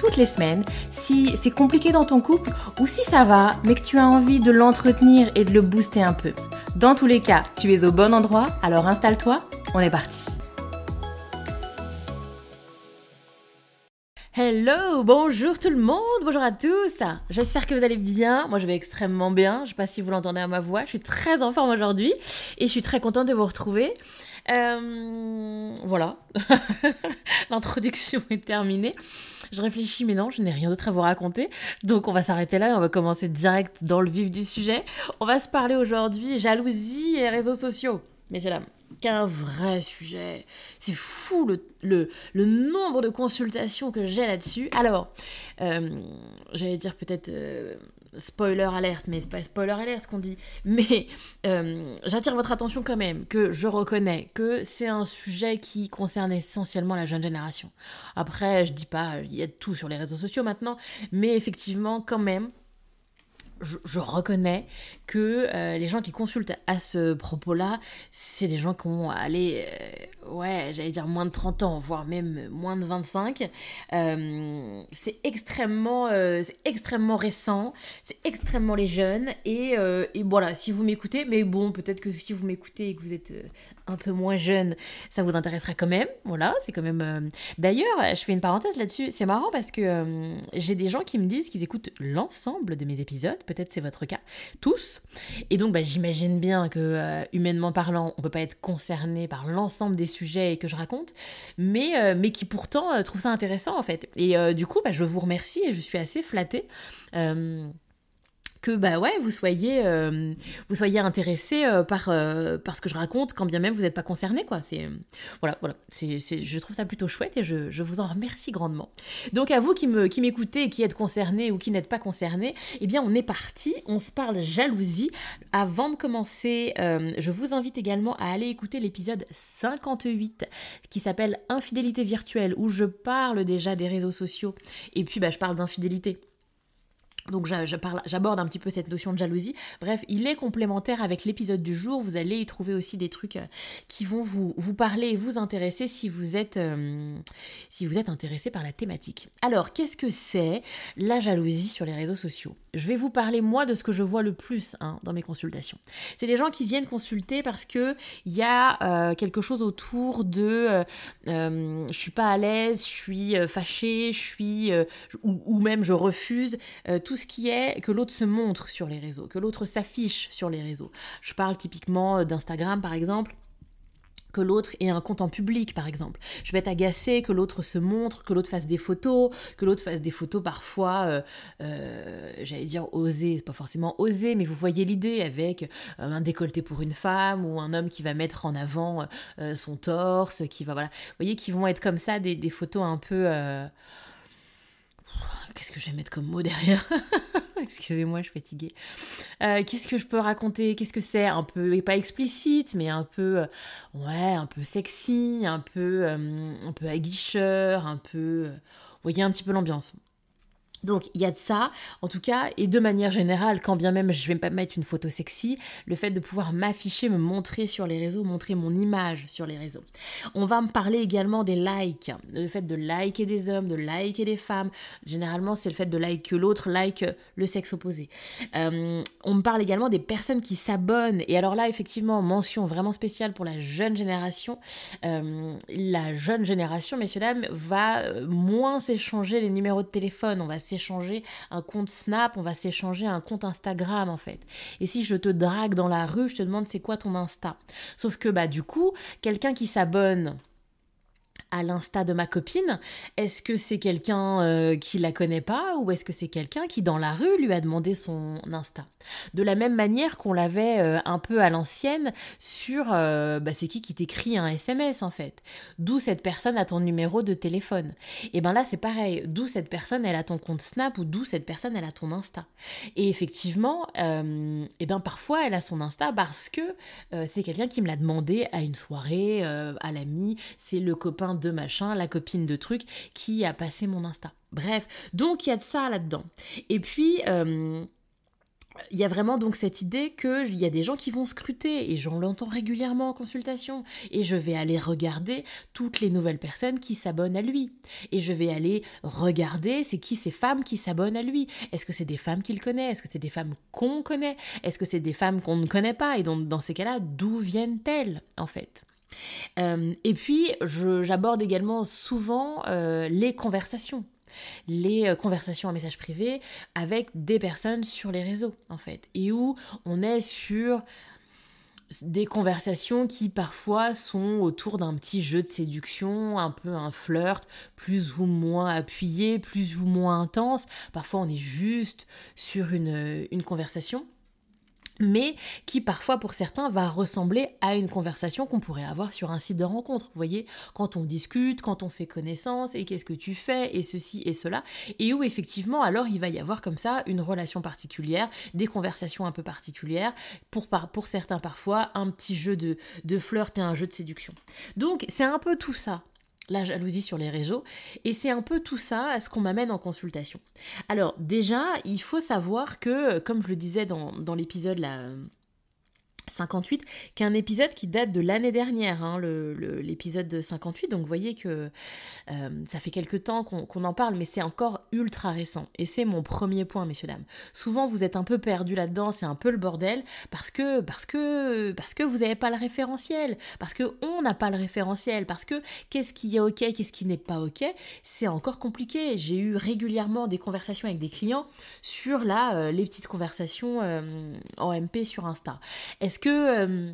toutes les semaines si c'est compliqué dans ton couple ou si ça va, mais que tu as envie de l'entretenir et de le booster un peu. Dans tous les cas, tu es au bon endroit, alors installe-toi, on est parti. Hello, bonjour tout le monde, bonjour à tous. J'espère que vous allez bien. Moi, je vais extrêmement bien. Je sais pas si vous l'entendez à ma voix. Je suis très en forme aujourd'hui et je suis très contente de vous retrouver. Euh, voilà, l'introduction est terminée. Je réfléchis, mais non, je n'ai rien d'autre à vous raconter. Donc on va s'arrêter là et on va commencer direct dans le vif du sujet. On va se parler aujourd'hui jalousie et réseaux sociaux. Messieurs, dames, qu'un vrai sujet. C'est fou le, le, nombre de consultations que j'ai là-dessus. Alors, euh, j'allais dire peut-être euh, spoiler alerte, mais c'est pas spoiler alerte qu'on dit. Mais euh, j'attire votre attention quand même que je reconnais que c'est un sujet qui concerne essentiellement la jeune génération. Après, je dis pas, il y a tout sur les réseaux sociaux maintenant, mais effectivement, quand même, je, reconnais que euh, les gens qui consultent à ce propos-là, c'est des gens qui ont allé, euh, ouais, j'allais dire moins de 30 ans, voire même moins de 25. Euh, c'est extrêmement, c'est extrêmement récent, c'est extrêmement les jeunes. Et, et voilà, si vous m'écoutez, mais bon, peut-être que si vous m'écoutez et que vous êtes un peu moins jeune, ça vous intéressera quand même. Voilà, c'est quand même. D'ailleurs, je fais une parenthèse là-dessus. C'est marrant parce que j'ai des gens qui me disent qu'ils écoutent l'ensemble de mes épisodes peut-être c'est votre cas, tous. Et donc bah, j'imagine bien que, euh, humainement parlant, on peut pas être concerné par l'ensemble des sujets que je raconte, mais, euh, mais qui pourtant euh, trouvent ça intéressant en fait. Et du coup, bah, je vous remercie et je suis assez flattée que bah ouais vous soyez euh, vous soyez intéressé euh, par euh, par ce que je raconte quand bien même vous n'êtes pas concerné quoi. C'est voilà voilà. C'est je trouve ça plutôt chouette et je, je, vous en remercie grandement. Donc à vous qui me qui m'écoutez qui êtes concernés ou qui n'êtes pas concernés eh bien on est parti. On se parle jalousie. Avant de commencer je vous invite également à aller écouter l'épisode 58 qui s'appelle infidélité virtuelle où je parle déjà des réseaux sociaux. Et puis bah je parle d'infidélité donc j'aborde un petit peu cette notion de jalousie. Bref, il est complémentaire avec l'épisode du jour. Vous allez y trouver aussi des trucs euh, qui vont vous, parler et vous intéresser si vous êtes, euh, si vous êtes intéressé par la thématique. Alors, qu'est-ce que c'est la jalousie sur les réseaux sociaux? Je vais vous parler moi de ce que je vois le plus hein, dans mes consultations. C'est des gens qui viennent consulter parce que il y a euh, quelque chose autour de je suis pas à l'aise, je suis fâchée, je suis ou, ou, même je refuse tout qui est que l'autre se montre sur les réseaux, que l'autre s'affiche sur les réseaux. Je parle typiquement euh, d'Instagram par exemple que l'autre ait un compte en public, par exemple. Je vais être agacée que l'autre se montre, que l'autre fasse des photos, que l'autre fasse des photos parfois, euh, euh, j'allais dire osées, pas forcément osées, mais vous voyez l'idée avec un décolleté pour une femme ou un homme qui va mettre en avant son torse, qui va, voilà. Vous voyez, qui vont être comme ça des photos un peu Qu'est-ce que je vais mettre comme mot derrière Excusez-moi, je suis fatiguée. Euh, qu'est-ce que je peux raconter? Qu'est-ce que c'est? Un peu, pas explicite, mais un peu, euh, ouais, un peu sexy, un peu, euh, un peu aguicheur, un peu. vous voyez un petit peu l'ambiance. Donc il y a de ça, en tout cas, et de manière générale, quand bien même je vais pas mettre une photo sexy, le fait de pouvoir m'afficher, me montrer sur les réseaux, montrer mon image sur les réseaux. On va me parler également des likes, le fait de liker des hommes, de liker des femmes. Généralement, c'est le fait de like que l'autre like le sexe opposé. Euh, on me parle également des personnes qui s'abonnent, et alors là, effectivement, mention vraiment spéciale pour la jeune génération. Euh, la jeune génération, messieurs dames, va euh, moins s'échanger les numéros de téléphone, s'échanger un compte Snap, on va s'échanger un compte Instagram en fait. Et si je te drague dans la rue, je te demande c'est quoi ton Insta? Sauf que bah du coup, quelqu'un qui s'abonne à l'insta de ma copine Est-ce que c'est quelqu'un euh, qui la connaît pas ou est-ce que c'est quelqu'un qui dans la rue lui a demandé son insta? De la même manière qu'on l'avait euh, un peu à l'ancienne sur euh, bah, c'est qui qui t'écrit un SMS en fait? D'où cette personne a ton numéro de téléphone? Et ben là c'est pareil. D'où cette personne elle a ton compte Snap ou d'où cette personne elle a ton Insta? Et effectivement, et ben parfois elle a son Insta parce que c'est quelqu'un qui me l'a demandé à une soirée, à l'ami, c'est le copain de machin, la copine de truc qui a passé mon Insta. Bref, donc il y a de ça là-dedans. Et puis, euh, il y a vraiment donc cette idée qu'il y a des gens qui vont scruter, et j'en l'entends régulièrement en consultation, et je vais aller regarder toutes les nouvelles personnes qui s'abonnent à lui. Et je vais aller regarder c'est qui ces femmes qui s'abonnent à lui. Est-ce que c'est des femmes qu'il connaît? Est-ce que c'est des femmes qu'on connaît? Est-ce que c'est des femmes qu'on ne connaît pas? Et donc dans ces cas-là, d'où viennent-elles en fait? Euh, et puis, j'aborde également souvent euh, les conversations. Les euh, conversations en message privé avec des personnes sur les réseaux en fait. Et où on est sur des conversations qui parfois sont autour d'un petit jeu de séduction, un peu un flirt, plus ou moins appuyé, plus ou moins intense. Parfois on est juste sur une conversation mais qui parfois pour certains va ressembler à une conversation qu'on pourrait avoir sur un site de rencontre. Vous voyez, quand on discute, quand on fait connaissance, et qu'est-ce que tu fais, et ceci et cela, et où effectivement alors il va y avoir comme ça une relation particulière, des conversations un peu particulières, pour, pour certains parfois un petit jeu de, de flirt et un jeu de séduction. Donc c'est un peu tout ça la jalousie sur les réseaux. Et c'est un peu tout ça à ce qu'on m'amène en consultation. Alors déjà, il faut savoir que, comme je le disais dans, l'épisode là 58, qu'un épisode qui date de l'année dernière, hein, l'épisode de 58. Donc vous voyez que euh, ça fait quelques temps qu'on en parle, mais c'est encore ultra récent. Et c'est mon premier point, messieurs, dames. Souvent, vous êtes un peu perdu là-dedans, c'est un peu le bordel, parce que, parce que, parce que vous n'avez pas le référentiel, parce que on n'a pas le référentiel, parce que qu'est-ce qui est OK, qu'est-ce qui n'est pas OK, c'est encore compliqué. J'ai eu régulièrement des conversations avec des clients sur là, euh, les petites conversations euh, en MP sur Insta. Est-ce que euh,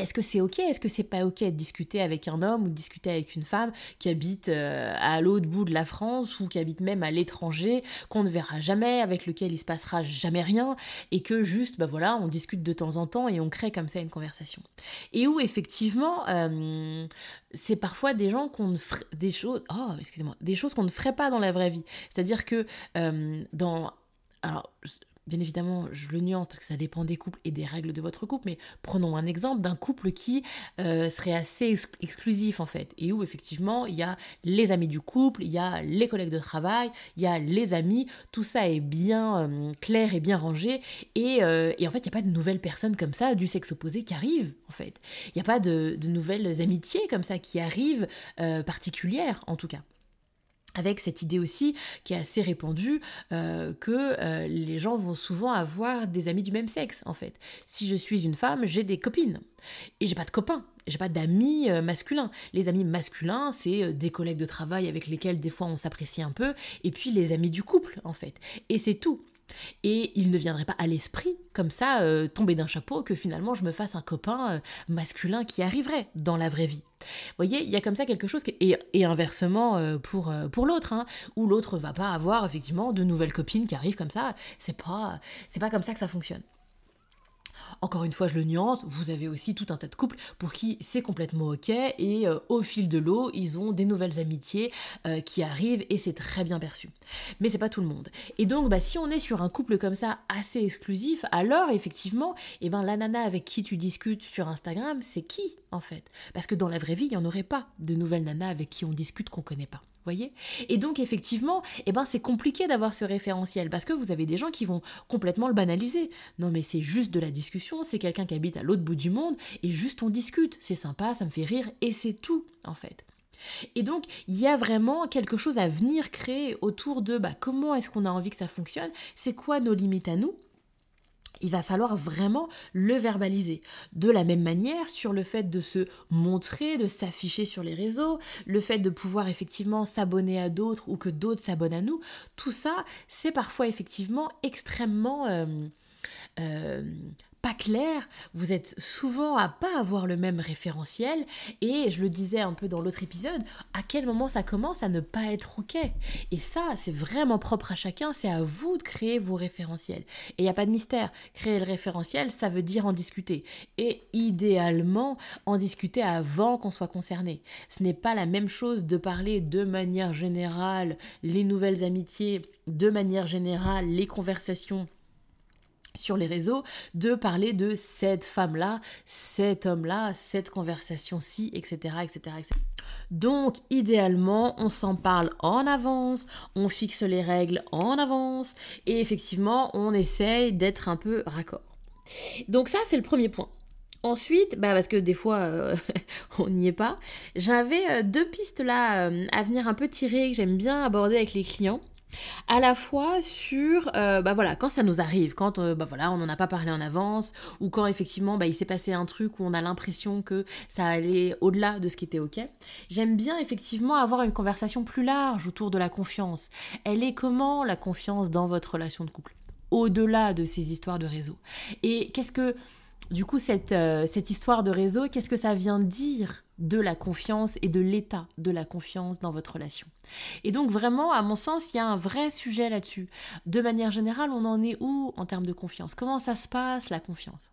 est-ce que c'est ok? Est-ce que c'est pas ok de discuter avec un homme ou de discuter avec une femme qui habite euh, à l'autre bout de la France ou qui habite même à l'étranger, qu'on ne verra jamais, avec lequel il se passera jamais rien, et que juste, bah voilà, on discute de temps en temps et on crée comme ça une conversation. Et où effectivement, euh, c'est parfois des gens qu'on ne ferait, des choses, oh excusez-moi, des choses qu'on ne ferait pas dans la vraie vie. C'est-à-dire que dans alors, bien évidemment, je le nuance parce que ça dépend des couples et des règles de votre couple, mais prenons un exemple d'un couple qui euh, serait assez exclusif en fait, et où effectivement il y a les amis du couple, il y a les collègues de travail, il y a les amis, tout ça est bien euh, clair et bien rangé, euh, et, en fait il n'y a pas de nouvelles personnes comme ça du sexe opposé qui arrivent en fait. Il n'y a pas de, de, nouvelles amitiés comme ça qui arrivent, particulières en tout cas avec cette idée aussi qui est assez répandue euh, que euh, les gens vont souvent avoir des amis du même sexe en fait. Si je suis une femme, j'ai des copines et j'ai pas de copains, j'ai pas d'amis euh, masculins. Les amis masculins, c'est des collègues de travail avec lesquels des fois on s'apprécie un peu et puis les amis du couple en fait. Et c'est tout. Et il ne viendrait pas à l'esprit, comme ça, euh, tomber d'un chapeau, que finalement je me fasse un copain euh, masculin qui arriverait dans la vraie vie. Vous voyez, il y a comme ça quelque chose, qui et, inversement euh, pour, pour l'autre, hein, où l'autre va pas avoir effectivement de nouvelles copines qui arrivent comme ça. C'est pas, c'est pas comme ça que ça fonctionne. Encore une fois, je le nuance, vous avez aussi tout un tas de couples pour qui c'est complètement ok et euh, au fil de l'eau, ils ont des nouvelles amitiés euh, qui arrivent et c'est très bien perçu. Mais c'est pas tout le monde. Et donc, bah, si on est sur un couple comme ça assez exclusif, alors effectivement, eh ben, la nana avec qui tu discutes sur Instagram, c'est qui en fait? Parce que dans la vraie vie, il n'y en aurait pas de nouvelles nanas avec qui on discute qu'on connaît pas voyez Et donc effectivement, eh ben c'est compliqué d'avoir ce référentiel parce que vous avez des gens qui vont complètement le banaliser. Non mais c'est juste de la discussion, c'est quelqu'un qui habite à l'autre bout du monde et juste on discute, c'est sympa, ça me fait rire et c'est tout en fait. Et donc, il y a vraiment quelque chose à venir créer autour de bah, comment est-ce qu'on a envie que ça fonctionne, c'est quoi nos limites à nous, il va falloir vraiment le verbaliser. De la même manière, sur le fait de se montrer, de s'afficher sur les réseaux, le fait de pouvoir effectivement s'abonner à d'autres ou que d'autres s'abonnent à nous, tout ça, c'est parfois effectivement extrêmement... Euh, euh, pas clair, vous êtes souvent à pas avoir le même référentiel et je le disais un peu dans l'autre épisode, à quel moment ça commence à ne pas être OK? Et ça, c'est vraiment propre à chacun, c'est à vous de créer vos référentiels. Et il n'y a pas de mystère, créer le référentiel, ça veut dire en discuter. Et idéalement, en discuter avant qu'on soit concerné. Ce n'est pas la même chose de parler de manière générale les nouvelles amitiés, de manière générale les conversations sur les réseaux de parler de cette femme-là, cet homme-là, cette conversation-ci, etc., etc., etc. Donc, idéalement, on s'en parle en avance, on fixe les règles en avance, et effectivement, on essaye d'être un peu raccord. Donc ça, c'est le premier point. Ensuite, bah parce que des fois, euh, on n'y est pas, j'avais euh, deux pistes là euh, à venir un peu tirer que j'aime bien aborder avec les clients à la fois sur euh, bah voilà quand ça nous arrive quand euh, bah voilà on n'en a pas parlé en avance ou quand effectivement bah, il s'est passé un truc où on a l'impression que ça allait au-delà de ce qui était ok j'aime bien effectivement avoir une conversation plus large autour de la confiance. Elle est comment la confiance dans votre relation de couple? Au-delà de ces histoires de réseau. Et qu'est-ce que du coup, cette, euh, cette histoire de réseau, qu'est-ce que ça vient dire de la confiance et de l'état de la confiance dans votre relation? Et donc vraiment, à mon sens, il y a un vrai sujet là-dessus. De manière générale, on en est où en termes de confiance? Comment ça se passe, la confiance?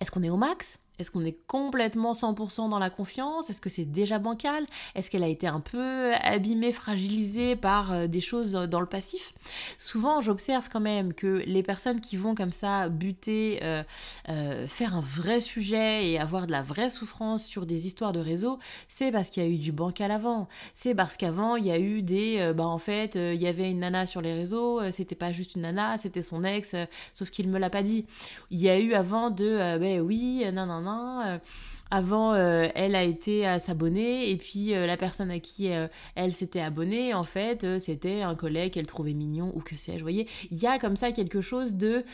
Est-ce qu'on est au max? Est-ce qu'on est complètement 100% dans la confiance? Est-ce que c'est déjà bancal? Est-ce qu'elle a été un peu abîmée, fragilisée par euh, des choses dans le passif? Souvent, j'observe quand même que les personnes qui vont comme ça buter, euh, euh, faire un vrai sujet et avoir de la vraie souffrance sur des histoires de réseau, c'est parce qu'il y a eu du bancal avant. C'est parce qu'avant, il y a eu des... bah en fait, il y avait une nana sur les réseaux, c'était pas juste une nana, c'était son ex, sauf qu'il me l'a pas dit. Il y a eu avant de... ben oui, non, non, euh, avant, euh, elle a été à s'abonner et puis euh, la personne à qui elle s'était abonnée, en fait, c'était un collègue qu'elle trouvait mignon ou que sais-je. Vous voyez, il y a comme ça quelque chose de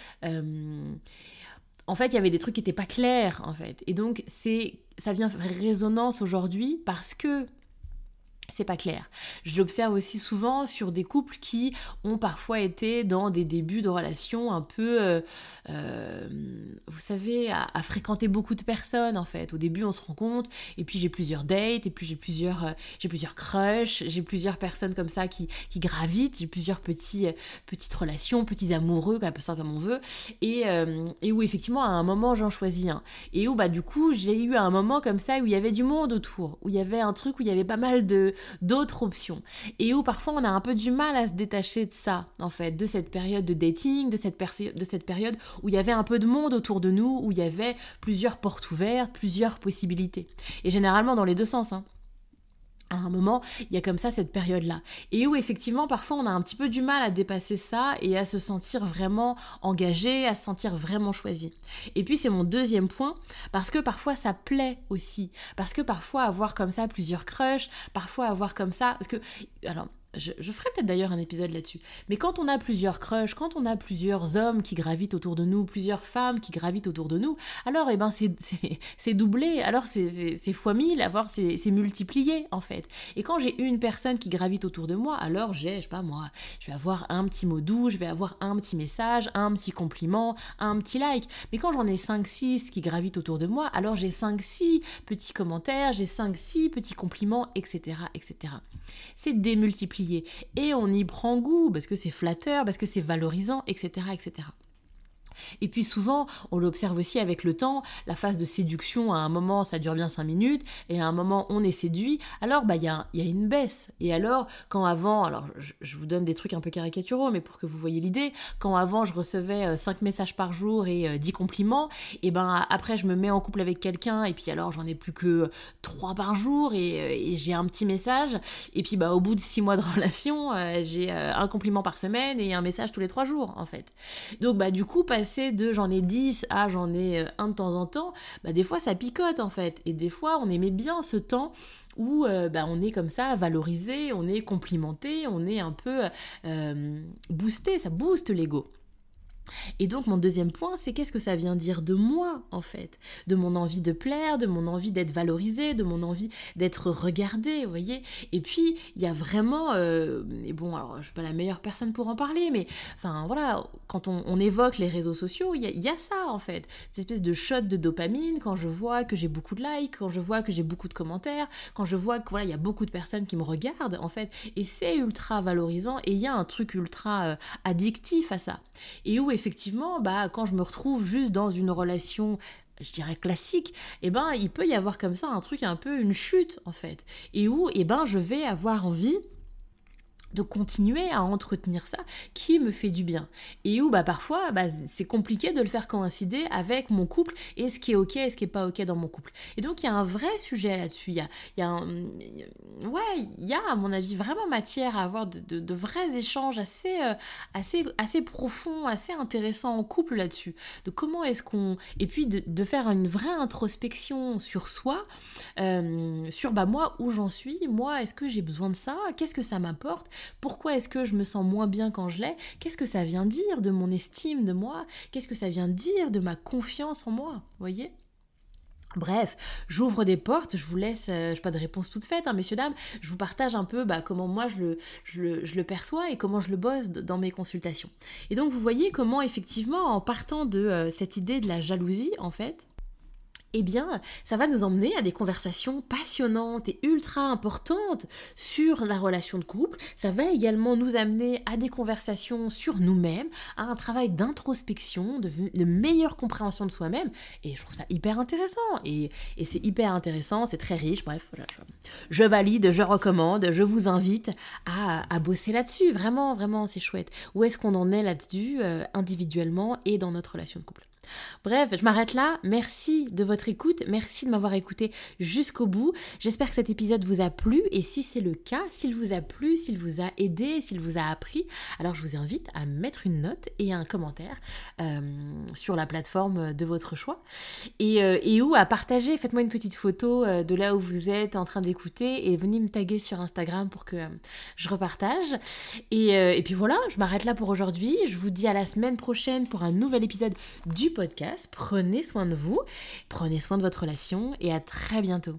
en fait, il y avait des trucs qui n'étaient pas clairs, en fait. Et donc, c'est, ça vient faire résonance aujourd'hui parce que c'est pas clair. Je l'observe aussi souvent sur des couples qui ont parfois été dans des débuts de relations un peu euh, vous savez, à, fréquenter beaucoup de personnes en fait. Au début, on se rend compte, et puis j'ai plusieurs dates, et puis j'ai plusieurs, euh, j'ai plusieurs crushs, j'ai plusieurs personnes comme ça qui, gravitent, j'ai plusieurs petits, euh, petites relations, petits amoureux, un peu ça comme on veut, et, et où effectivement à un moment j'en choisis un, et où bah du coup j'ai eu un moment comme ça où il y avait du monde autour, où il y avait un truc où il y avait pas mal de d'autres options, et où parfois on a un peu du mal à se détacher de ça en fait, de cette période de dating, de cette, de cette période où il y avait un peu de monde autour de nous, où il y avait plusieurs portes ouvertes, plusieurs possibilités. Et généralement dans les deux sens. Hein. À un moment, il y a comme ça cette période-là. Et où effectivement, parfois, on a un petit peu du mal à dépasser ça et à se sentir vraiment engagé, à se sentir vraiment choisi. Et puis, c'est mon deuxième point, parce que parfois, ça plaît aussi. Parce que parfois, avoir comme ça plusieurs crushs, parfois avoir comme ça... Parce que... Alors, je, ferai peut-être d'ailleurs un épisode là-dessus. Mais quand on a plusieurs crushs, quand on a plusieurs hommes qui gravitent autour de nous, plusieurs femmes qui gravitent autour de nous, alors eh ben c'est doublé, alors c'est fois mille, c'est multiplié en fait. Et quand j'ai une personne qui gravite autour de moi, alors j'ai, je sais pas moi, je vais avoir un petit mot doux, je vais avoir un petit message, un petit compliment, un petit like. Mais quand j'en ai 5-6 qui gravitent autour de moi, alors j'ai 5-6 petits commentaires, j'ai 5-6 petits compliments, etc. etc. C'est démultiplié et on y prend goût parce que c'est flatteur, parce que c'est valorisant, etc., etc. Et puis souvent, on l'observe aussi avec le temps, la phase de séduction, à un moment, ça dure bien 5 minutes, et à un moment, on est séduit, alors bah, il y, a, y a une baisse. Et alors, quand avant, alors je, vous donne des trucs un peu caricaturaux, mais pour que vous voyez l'idée, quand avant, je recevais 5 euh, messages par jour et 10 euh, compliments, et ben après, je me mets en couple avec quelqu'un, et puis alors, j'en ai plus que 3 par jour, et, euh, et j'ai un petit message, et puis bah, au bout de 6 mois de relation, j'ai un compliment par semaine et un message tous les 3 jours, en fait. Donc, bah, du coup, passer de j'en ai 10 à j'en ai euh, un de temps en temps, bah des fois ça picote en fait. Et des fois on aimait bien ce temps où euh, bah, on est comme ça valorisé, on est complimenté, on est un peu euh, boosté, ça booste l'ego. Et donc mon deuxième point, c'est qu'est-ce que ça vient dire de moi en fait, de mon envie de plaire, de mon envie d'être valorisée, de mon envie d'être regardée, vous voyez? Et puis il y a vraiment, euh, et bon alors je suis pas la meilleure personne pour en parler, mais enfin voilà, quand on, évoque les réseaux sociaux, il y, a ça en fait, cette espèce de shot de dopamine quand je vois que j'ai beaucoup de likes, quand je vois que j'ai beaucoup de commentaires, quand je vois que voilà il y a beaucoup de personnes qui me regardent en fait, et c'est ultra valorisant et il y a un truc ultra euh, addictif à ça. Et où effectivement, bah, quand je me retrouve juste dans une relation je dirais classique, eh ben il peut y avoir comme ça un truc un peu une chute en fait, et où eh ben je vais avoir envie de continuer à entretenir ça qui me fait du bien. Et où bah parfois bah, c'est compliqué de le faire coïncider avec mon couple et ce qui est ok et ce qui est pas ok dans mon couple. Et donc il y a un vrai sujet là-dessus. Il y a, y a un, ouais il y a à mon avis vraiment matière à avoir de, de, vrais échanges assez euh, assez assez profonds assez intéressants en couple là-dessus. De comment est-ce qu'on et puis de, de, faire une vraie introspection sur soi euh, sur bah moi où j'en suis moi est-ce que j'ai besoin de ça qu'est-ce que ça m'apporte pourquoi est-ce que je me sens moins bien quand je l'ai? Qu'est-ce que ça vient dire de mon estime de moi? Qu'est-ce que ça vient dire de ma confiance en moi Voyez? Bref, j'ouvre des portes, je vous laisse, euh, pas de réponse toute faite, hein, messieurs, dames, je vous partage un peu bah, comment moi je le, je, le, perçois et comment je le bosse dans mes consultations. Et donc vous voyez comment effectivement en partant de euh, cette idée de la jalousie en fait, eh bien, ça va nous emmener à des conversations passionnantes et ultra importantes sur la relation de couple. Ça va également nous amener à des conversations sur nous-mêmes, à un travail d'introspection, de, meilleure compréhension de soi-même. Et je trouve ça hyper intéressant. Et, c'est hyper intéressant, c'est très riche. Bref, je, valide, je recommande, je vous invite à, bosser là-dessus. Vraiment, vraiment, c'est chouette. Où est-ce qu'on en est là-dessus, euh, individuellement et dans notre relation de couple? Bref, je m'arrête là. Merci de votre écoute. Merci de m'avoir écouté jusqu'au bout. J'espère que cet épisode vous a plu. Et si c'est le cas, s'il vous a plu, s'il vous a aidé, s'il vous a appris, alors je vous invite à mettre une note et un commentaire euh, sur la plateforme de votre choix. Et, euh, et ou à partager. Faites-moi une petite photo euh, de là où vous êtes en train d'écouter et venez me taguer sur Instagram pour que je repartage. Et, et puis voilà, je m'arrête là pour aujourd'hui. Je vous dis à la semaine prochaine pour un nouvel épisode du podcast Prenez soin de vous, prenez soin de votre relation et à très bientôt.